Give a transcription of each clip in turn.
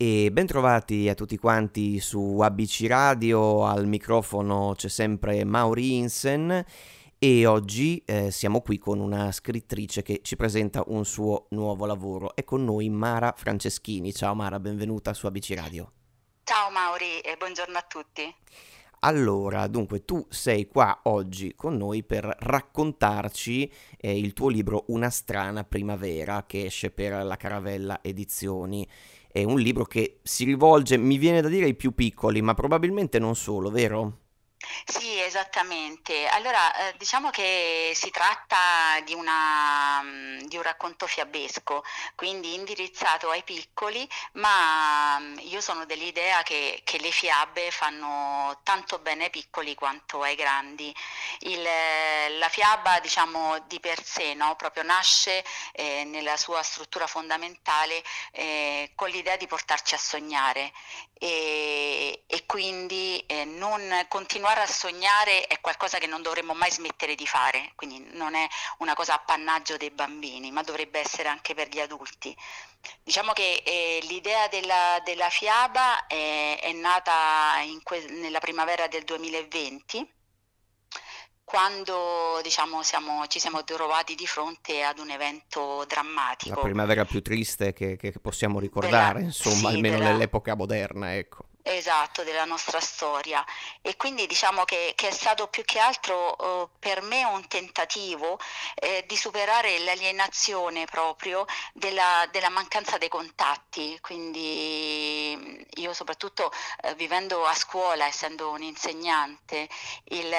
E bentrovati a tutti quanti su ABC Radio, al microfono c'è sempre Mauri Insen e oggi eh, siamo qui con una scrittrice che ci presenta un suo nuovo lavoro. È con noi Mara Franceschini. Ciao Mara, benvenuta su ABC Radio. Ciao Mauri e buongiorno a tutti. Allora, dunque, tu sei qua oggi con noi per raccontarci eh, il tuo libro Una strana primavera che esce per la Caravella Edizioni. È un libro che si rivolge, mi viene da dire, ai più piccoli, ma probabilmente non solo, vero? Sì, esattamente. Allora, eh, diciamo che si tratta di, una, mm, di un racconto fiabesco, quindi indirizzato ai piccoli, ma mm, io sono dell'idea che, che le fiabe fanno tanto bene ai piccoli quanto ai grandi. Il, la fiaba, diciamo, di per sé, no? proprio nasce eh, nella sua struttura fondamentale eh, con l'idea di portarci a sognare e, e quindi eh, non continuare a sognare è qualcosa che non dovremmo mai smettere di fare, quindi non è una cosa appannaggio dei bambini, ma dovrebbe essere anche per gli adulti. Diciamo che eh, l'idea della, della fiaba è, è nata que- nella primavera del 2020 quando diciamo, siamo, ci siamo trovati di fronte ad un evento drammatico. La primavera più triste che, che possiamo ricordare, della, insomma, sì, almeno della... nell'epoca moderna, ecco. Esatto, della nostra storia. E quindi diciamo che, che è stato più che altro uh, per me un tentativo eh, di superare l'alienazione proprio della, della, mancanza dei contatti, quindi io soprattutto eh, vivendo a scuola, essendo un insegnante, il,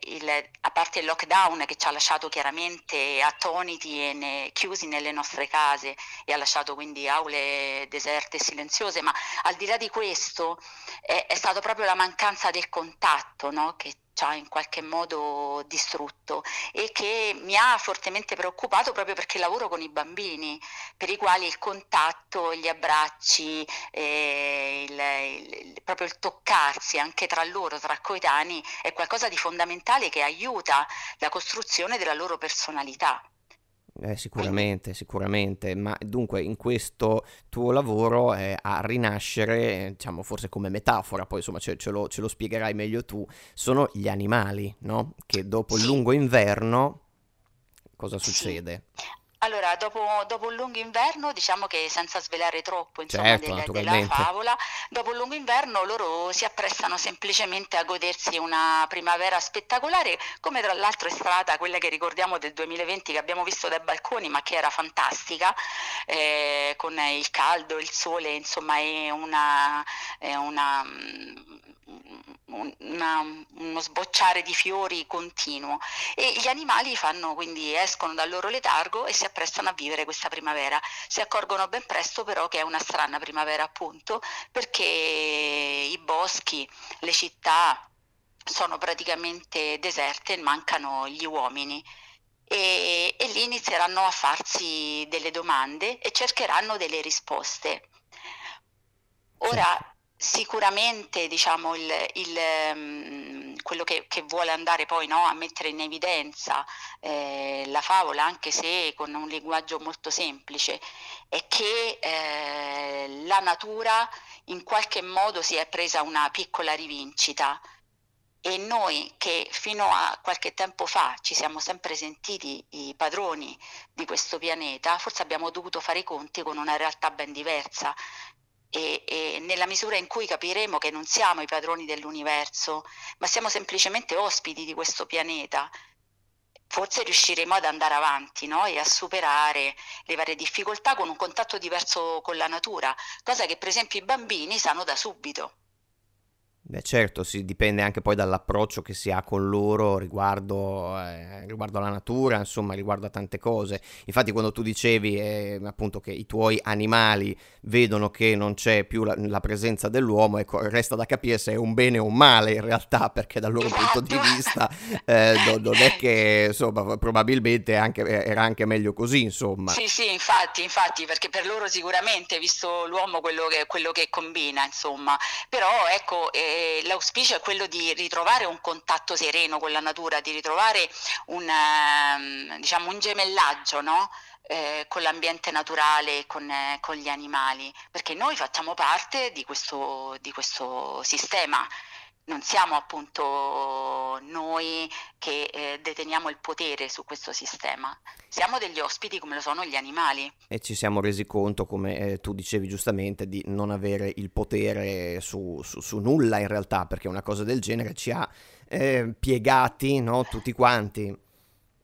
il, a parte il lockdown che ci ha lasciato chiaramente attoniti e ne, chiusi nelle nostre case e ha lasciato quindi aule deserte e silenziose, ma al di là di questo questo è, è stato proprio la mancanza del contatto no? che ci ha in qualche modo distrutto e che mi ha fortemente preoccupato proprio perché lavoro con i bambini, per i quali il contatto, gli abbracci, eh, il, il, proprio il toccarsi anche tra loro, tra coetanei, è qualcosa di fondamentale che aiuta la costruzione della loro personalità. Eh, sicuramente, sicuramente, ma dunque in questo tuo lavoro eh, a rinascere, diciamo forse come metafora, poi insomma ce, ce, lo, ce lo, spiegherai meglio tu, sono gli animali, no? Che dopo il lungo inverno cosa succede? Sì. Allora, dopo, dopo, un lungo inverno, diciamo che senza svelare troppo insomma, certo, del, della favola, dopo un lungo inverno loro si apprestano semplicemente a godersi una primavera spettacolare, come tra l'altro è stata quella che ricordiamo del 2020 che abbiamo visto dai balconi, ma che era fantastica, eh, con il caldo, il sole, insomma è una, è una una, uno sbocciare di fiori continuo e gli animali fanno quindi escono dal loro letargo e si apprestano a vivere questa primavera. Si accorgono ben presto però che è una strana primavera appunto perché i boschi, le città sono praticamente deserte, mancano gli uomini. E, e lì inizieranno a farsi delle domande e cercheranno delle risposte. Ora, Sicuramente diciamo, il, il, um, quello che, che, vuole andare poi no, a mettere in evidenza eh, la favola, anche se con un linguaggio molto semplice, è che eh, la natura in qualche modo si è presa una piccola rivincita. E noi che fino a qualche tempo fa ci siamo sempre sentiti i padroni di questo pianeta, forse abbiamo dovuto fare i conti con una realtà ben diversa. E, nella misura in cui capiremo che non siamo i padroni dell'universo, ma siamo semplicemente ospiti di questo pianeta, forse riusciremo ad andare avanti no? e a superare le varie difficoltà con un contatto diverso con la natura, cosa che per esempio i bambini sanno da subito. Beh, certo, si dipende anche poi dall'approccio che si ha con loro riguardo, eh, riguardo alla natura, insomma, riguardo a tante cose. Infatti, quando tu dicevi eh, appunto che i tuoi animali vedono che non c'è più la, la, presenza dell'uomo, ecco, resta da capire se è un bene o un male in realtà, perché dal loro punto di vista eh, non, non è che, insomma, probabilmente anche, era anche meglio così, insomma. Sì, sì, infatti, infatti, perché per loro sicuramente, visto l'uomo quello che, quello che combina, insomma, però ecco eh, l'auspicio è quello di ritrovare un contatto sereno con la natura, di ritrovare un, ehm, diciamo, un gemellaggio no? eh, con l'ambiente naturale con, eh, con, gli animali, perché noi facciamo parte di questo, di questo sistema non siamo appunto noi che eh, deteniamo il potere su questo sistema, siamo degli ospiti come lo sono gli animali. E ci siamo resi conto, come eh, tu dicevi giustamente, di non avere il potere su, su, su, nulla in realtà, perché una cosa del genere ci ha eh, piegati no, tutti quanti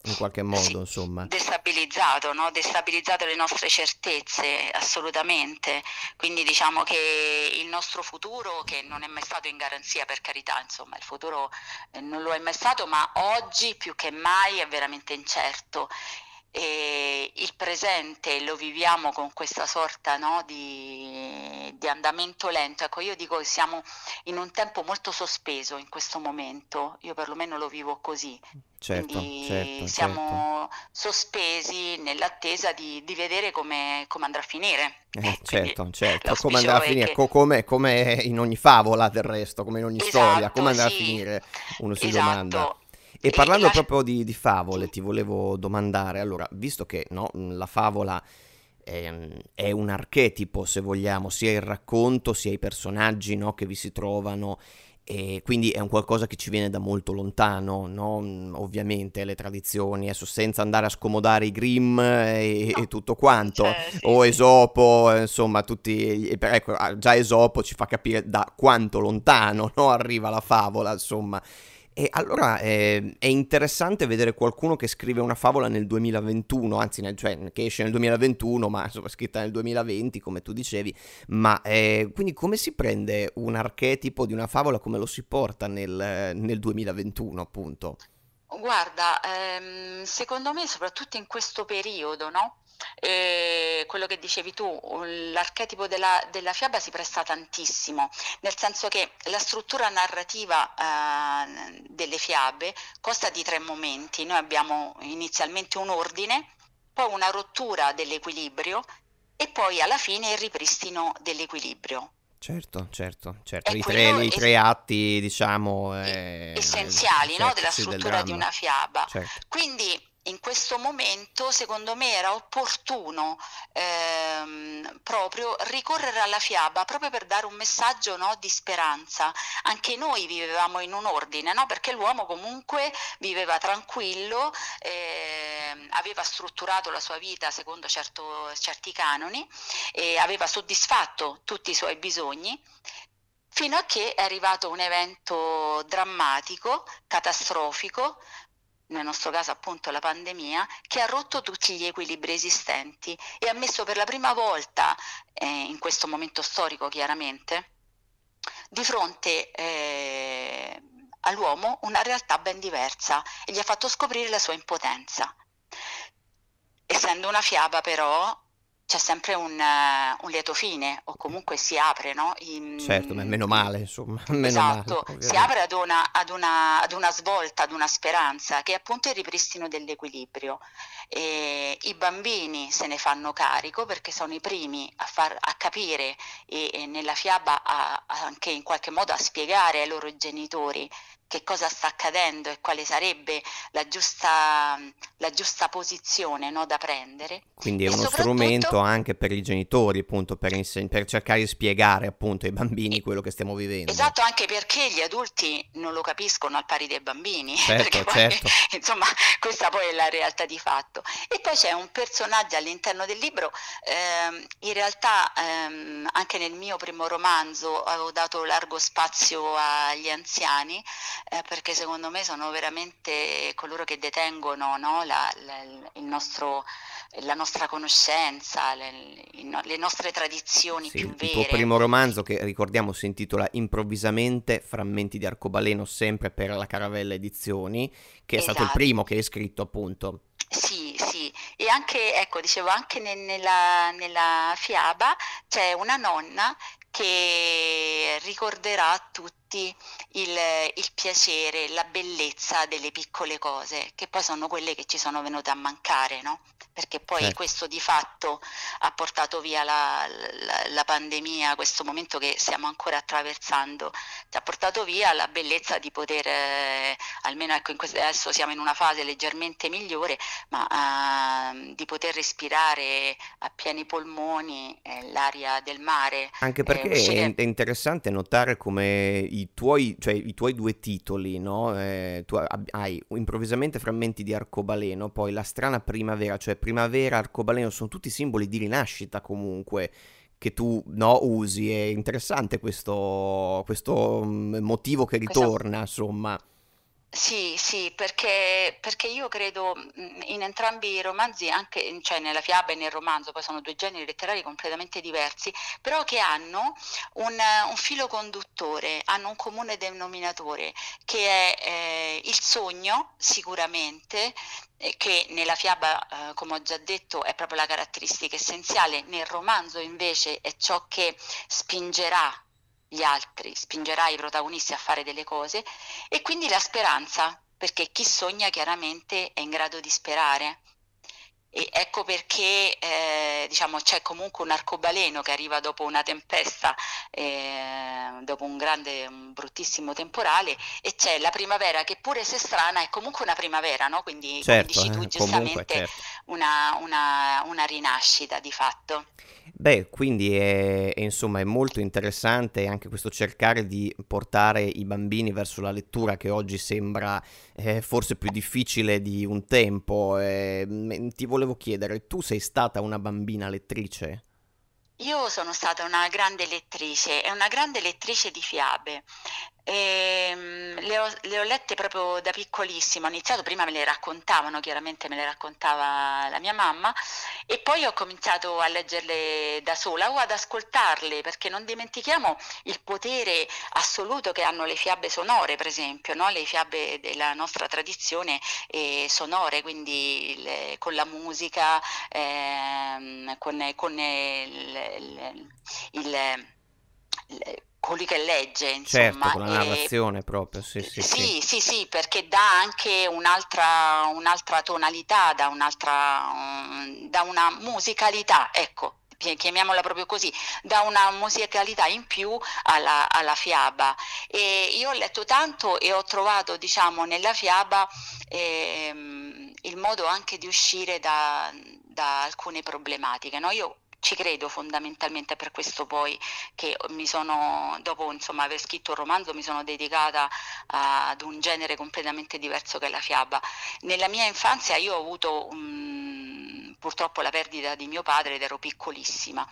in qualche modo, sì, insomma. Destabilizzato, no? destabilizzato le nostre certezze, assolutamente. Quindi diciamo che il nostro futuro, che non è mai stato in garanzia per carità, insomma, il futuro eh, non lo è mai stato, ma oggi più che mai è veramente incerto e il presente lo viviamo con questa sorta no, di, di, andamento lento. Ecco, io dico che siamo in un tempo molto sospeso in questo momento, io perlomeno lo vivo così. Certo, Quindi certo, siamo certo. sospesi nell'attesa di, di vedere come, come, andrà a finire. Eh, certo, certo, come andrà a finire, che... come, come, in ogni favola del resto, come in ogni esatto, storia, come andrà sì, a finire, uno si esatto. domanda. E parlando la... proprio di, di, favole, ti volevo domandare, allora, visto che no, la favola è, è, un archetipo, se vogliamo, sia il racconto, sia i personaggi no, che vi si trovano, e quindi è un qualcosa che ci viene da molto lontano, no? ovviamente, le tradizioni, adesso senza andare a scomodare i Grimm e, no. e tutto quanto, cioè, sì, o Esopo, insomma, tutti, ecco, già Esopo ci fa capire da quanto lontano arriva la favola, insomma. E allora eh, è interessante vedere qualcuno che scrive una favola nel 2021, anzi, nel, cioè che esce nel 2021, ma insomma scritta nel 2020, come tu dicevi. Ma eh, quindi come si prende un archetipo di una favola, come lo si porta nel, nel 2021, appunto? Guarda, ehm, secondo me, soprattutto in questo periodo, no? Eh, quello che dicevi tu, l'archetipo della, della, fiaba si presta tantissimo, nel senso che la struttura narrativa eh, delle fiabe consta di tre momenti. Noi abbiamo inizialmente un ordine, poi una rottura dell'equilibrio e poi alla fine il ripristino dell'equilibrio. Certo, certo, certo. I tre, I tre, atti, diciamo, eh, essenziali no? della struttura di una fiaba. Certo. Quindi in questo momento secondo me era opportuno ehm, proprio ricorrere alla fiaba proprio per dare un messaggio no, di speranza. Anche noi vivevamo in un ordine, no? perché l'uomo comunque viveva tranquillo, eh, aveva strutturato la sua vita secondo certo, certi canoni e aveva soddisfatto tutti i suoi bisogni fino a che è arrivato un evento drammatico, catastrofico, nel nostro caso appunto la pandemia, che ha rotto tutti gli equilibri esistenti e ha messo per la prima volta, eh, in questo momento storico chiaramente, di fronte eh, all'uomo una realtà ben diversa e gli ha fatto scoprire la sua impotenza. Essendo una fiaba però, c'è sempre un, uh, un, lieto fine o comunque si apre, no? In... Certo, ma meno male, insomma. Meno esatto, male, si apre ad una, ad, una, ad una, svolta, ad una speranza che è appunto il ripristino dell'equilibrio. E I bambini se ne fanno carico perché sono i primi a, far, a capire e, e nella fiaba a, anche in qualche modo a spiegare ai loro genitori che cosa sta accadendo e quale sarebbe la giusta, la giusta posizione no, da prendere. Quindi è e uno strumento anche per i genitori, appunto, per, inseg- per, cercare di spiegare appunto ai bambini quello che stiamo vivendo. Esatto, anche perché gli adulti non lo capiscono al pari dei bambini. Certo, poi, certo. Insomma, questa poi è la realtà di fatto. E poi c'è un personaggio all'interno del libro, ehm, in realtà ehm, anche nel mio primo romanzo avevo dato largo spazio agli anziani, eh, perché secondo me sono veramente coloro che detengono no, la, la, il nostro, la nostra conoscenza, le, le nostre tradizioni sì, più vere. Il tuo primo romanzo, che ricordiamo si intitola Improvvisamente Frammenti di Arcobaleno, sempre per la Caravella Edizioni, che è esatto. stato il primo che hai scritto appunto. Sì, sì, e anche, ecco, dicevo, anche nella, nella fiaba c'è una nonna che ricorderà tutti tutti il, il, piacere, la bellezza delle piccole cose, che poi sono quelle che ci sono venute a mancare, no? Perché poi certo. questo di fatto ha portato via la, la, la, pandemia, questo momento che stiamo ancora attraversando, ci ha portato via la bellezza di poter, eh, almeno ecco, questo, adesso siamo in una fase leggermente migliore, ma eh, di poter respirare a pieni polmoni eh, l'aria del mare. Anche perché è, è interessante notare come i tuoi, cioè, i tuoi due titoli, no? Eh, tu hai improvvisamente frammenti di arcobaleno, poi la strana primavera, cioè primavera, arcobaleno, sono tutti simboli di rinascita comunque che tu no, usi. È interessante questo, questo mm, motivo che ritorna, questo... insomma. Sì, sì, perché, perché io credo in entrambi i romanzi, anche cioè nella fiaba e nel romanzo, poi sono due generi letterari completamente diversi, però che hanno un, un filo conduttore, hanno un comune denominatore, che è eh, il sogno sicuramente, che nella fiaba, eh, come ho già detto, è proprio la caratteristica essenziale, nel romanzo invece è ciò che spingerà gli altri, spingerà i protagonisti a fare delle cose e quindi la speranza, perché chi sogna chiaramente è in grado di sperare. E ecco perché eh, diciamo, c'è comunque un arcobaleno che arriva dopo una tempesta, eh, dopo un grande, un bruttissimo temporale, e c'è la primavera che pure se strana è comunque una primavera, no? quindi certo, come dici tu eh, giustamente comunque, certo. Una, una, una rinascita di fatto. Beh, quindi è, è, insomma è molto interessante anche questo cercare di portare i bambini verso la lettura che oggi sembra eh, forse più difficile di un tempo. Eh, ti volevo chiedere, tu sei stata una bambina lettrice? Io sono stata una grande lettrice e una grande lettrice di fiabe. E, um, le, ho, le, ho, lette proprio da piccolissima, ho iniziato, prima me le raccontavano, chiaramente me le raccontava la mia mamma e poi ho cominciato a leggerle da sola o ad ascoltarle perché non dimentichiamo il potere assoluto che hanno le fiabe sonore, per esempio, no? le fiabe della nostra tradizione eh, sonore, quindi le, con la musica, eh, con, con il, il, il colui che legge, insomma. Certo, con la narrazione e... proprio, sì sì, sì sì, sì, sì. perché dà anche un'altra, un'altra tonalità, da un'altra, um, da una musicalità, ecco, chiamiamola proprio così, dà una musicalità in più alla, alla, fiaba. E io ho letto tanto e ho trovato, diciamo, nella fiaba ehm, il modo anche di uscire da, da alcune problematiche. No? Io ci credo fondamentalmente per questo poi che mi sono, dopo insomma, aver scritto un romanzo, mi sono dedicata ad un genere completamente diverso che è la fiaba. Nella mia infanzia io ho avuto um, purtroppo la perdita di mio padre ed ero piccolissima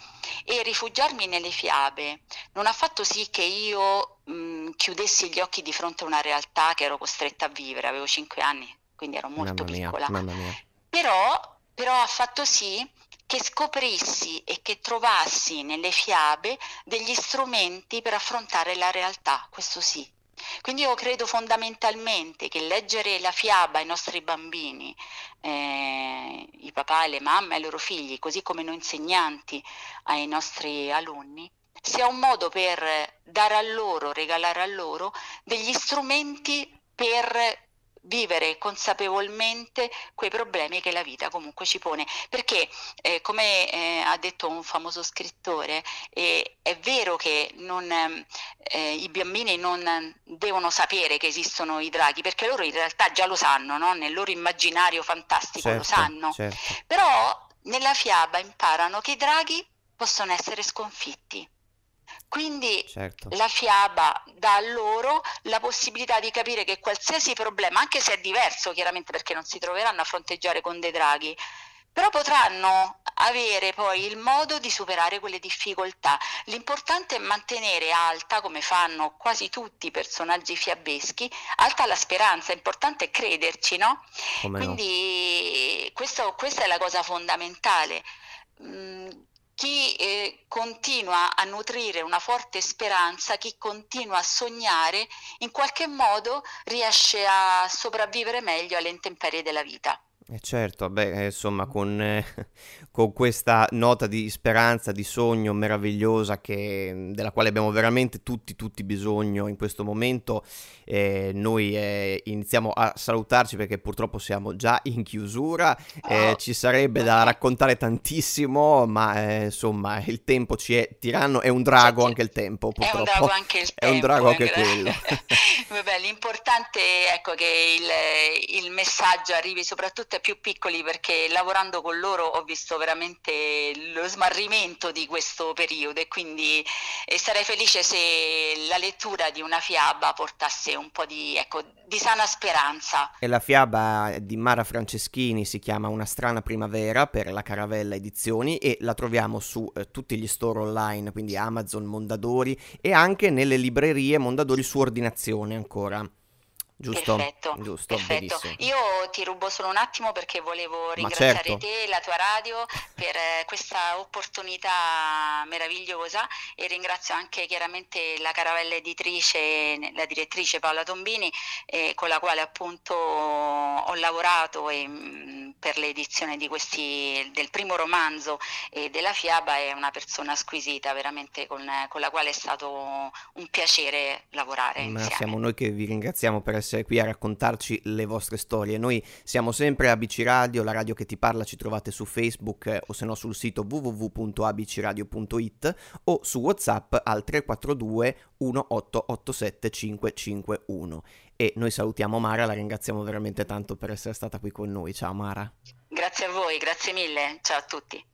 e rifugiarmi nelle fiabe non ha fatto sì che io um, chiudessi gli occhi di fronte a una realtà che ero costretta a vivere, avevo 5 anni, quindi ero molto mamma piccola. Mia, però, però ha fatto sì che scoprissi e che trovassi nelle fiabe degli strumenti per affrontare la realtà, questo sì. Quindi io credo fondamentalmente che leggere la fiaba ai nostri bambini, eh, i papà e le mamme ai loro figli, così come noi insegnanti ai nostri alunni, sia un modo per dare a loro, regalare a loro degli strumenti per vivere consapevolmente quei problemi che la vita comunque ci pone. Perché, eh, come eh, ha detto un famoso scrittore, eh, è vero che non, eh, i bambini non devono sapere che esistono i draghi, perché loro in realtà già lo sanno, no? nel loro immaginario fantastico certo, lo sanno, certo. però nella fiaba imparano che i draghi possono essere sconfitti quindi certo. la fiaba dà loro la possibilità di capire che qualsiasi problema, anche se è diverso chiaramente perché non si troveranno a fronteggiare con dei draghi, però potranno avere poi il modo di superare quelle difficoltà. L'importante è mantenere alta, come fanno quasi tutti i personaggi fiabeschi, alta la speranza, l'importante è crederci, no? Come Quindi no? Questo, questa è la cosa fondamentale. Chi eh, continua a nutrire una forte speranza, chi continua a sognare, in qualche modo riesce a sopravvivere meglio alle intemperie della vita. Eh certo, beh, insomma, con, eh, con questa nota di speranza, di sogno meravigliosa che, della quale abbiamo veramente tutti, tutti bisogno in questo momento. Eh, noi eh, iniziamo a salutarci perché purtroppo siamo già in chiusura, eh, oh. ci sarebbe da raccontare tantissimo, ma eh, insomma il tempo ci è tiranno, è un drago anche il tempo purtroppo. È un drago anche il tempo. È un drago anche quello. Vabbè, l'importante è ecco, che il, il messaggio arrivi soprattutto ai più piccoli perché lavorando con loro ho visto veramente lo smarrimento di questo periodo e quindi eh, sarei felice se la lettura di una fiaba portasse un po' di, ecco, di sana speranza. E la fiaba di Mara Franceschini si chiama Una strana primavera per la Caravella Edizioni e la troviamo su eh, tutti gli store online, quindi Amazon, Mondadori e anche nelle librerie Mondadori su ordinazione ancora. Giusto, perfetto, giusto, perfetto. Io ti rubo solo un attimo perché volevo ringraziare certo. te, la tua radio, per eh, questa opportunità meravigliosa e ringrazio anche chiaramente la caravella editrice, la direttrice Paola Tombini, eh, con la quale appunto ho lavorato e, mh, per l'edizione di questi, del primo romanzo e della fiaba, è una persona squisita, veramente con, con la quale è stato un piacere lavorare. Ma insieme. siamo noi che vi ringraziamo per essere essere qui a raccontarci le vostre storie. Noi siamo sempre ABC Radio, la radio che ti parla ci trovate su Facebook eh, o se no sul sito www.abcradio.it o su WhatsApp al 342 1887 551. E noi salutiamo Mara, la ringraziamo veramente tanto per essere stata qui con noi. Ciao Mara. Grazie a voi, grazie mille, ciao a tutti.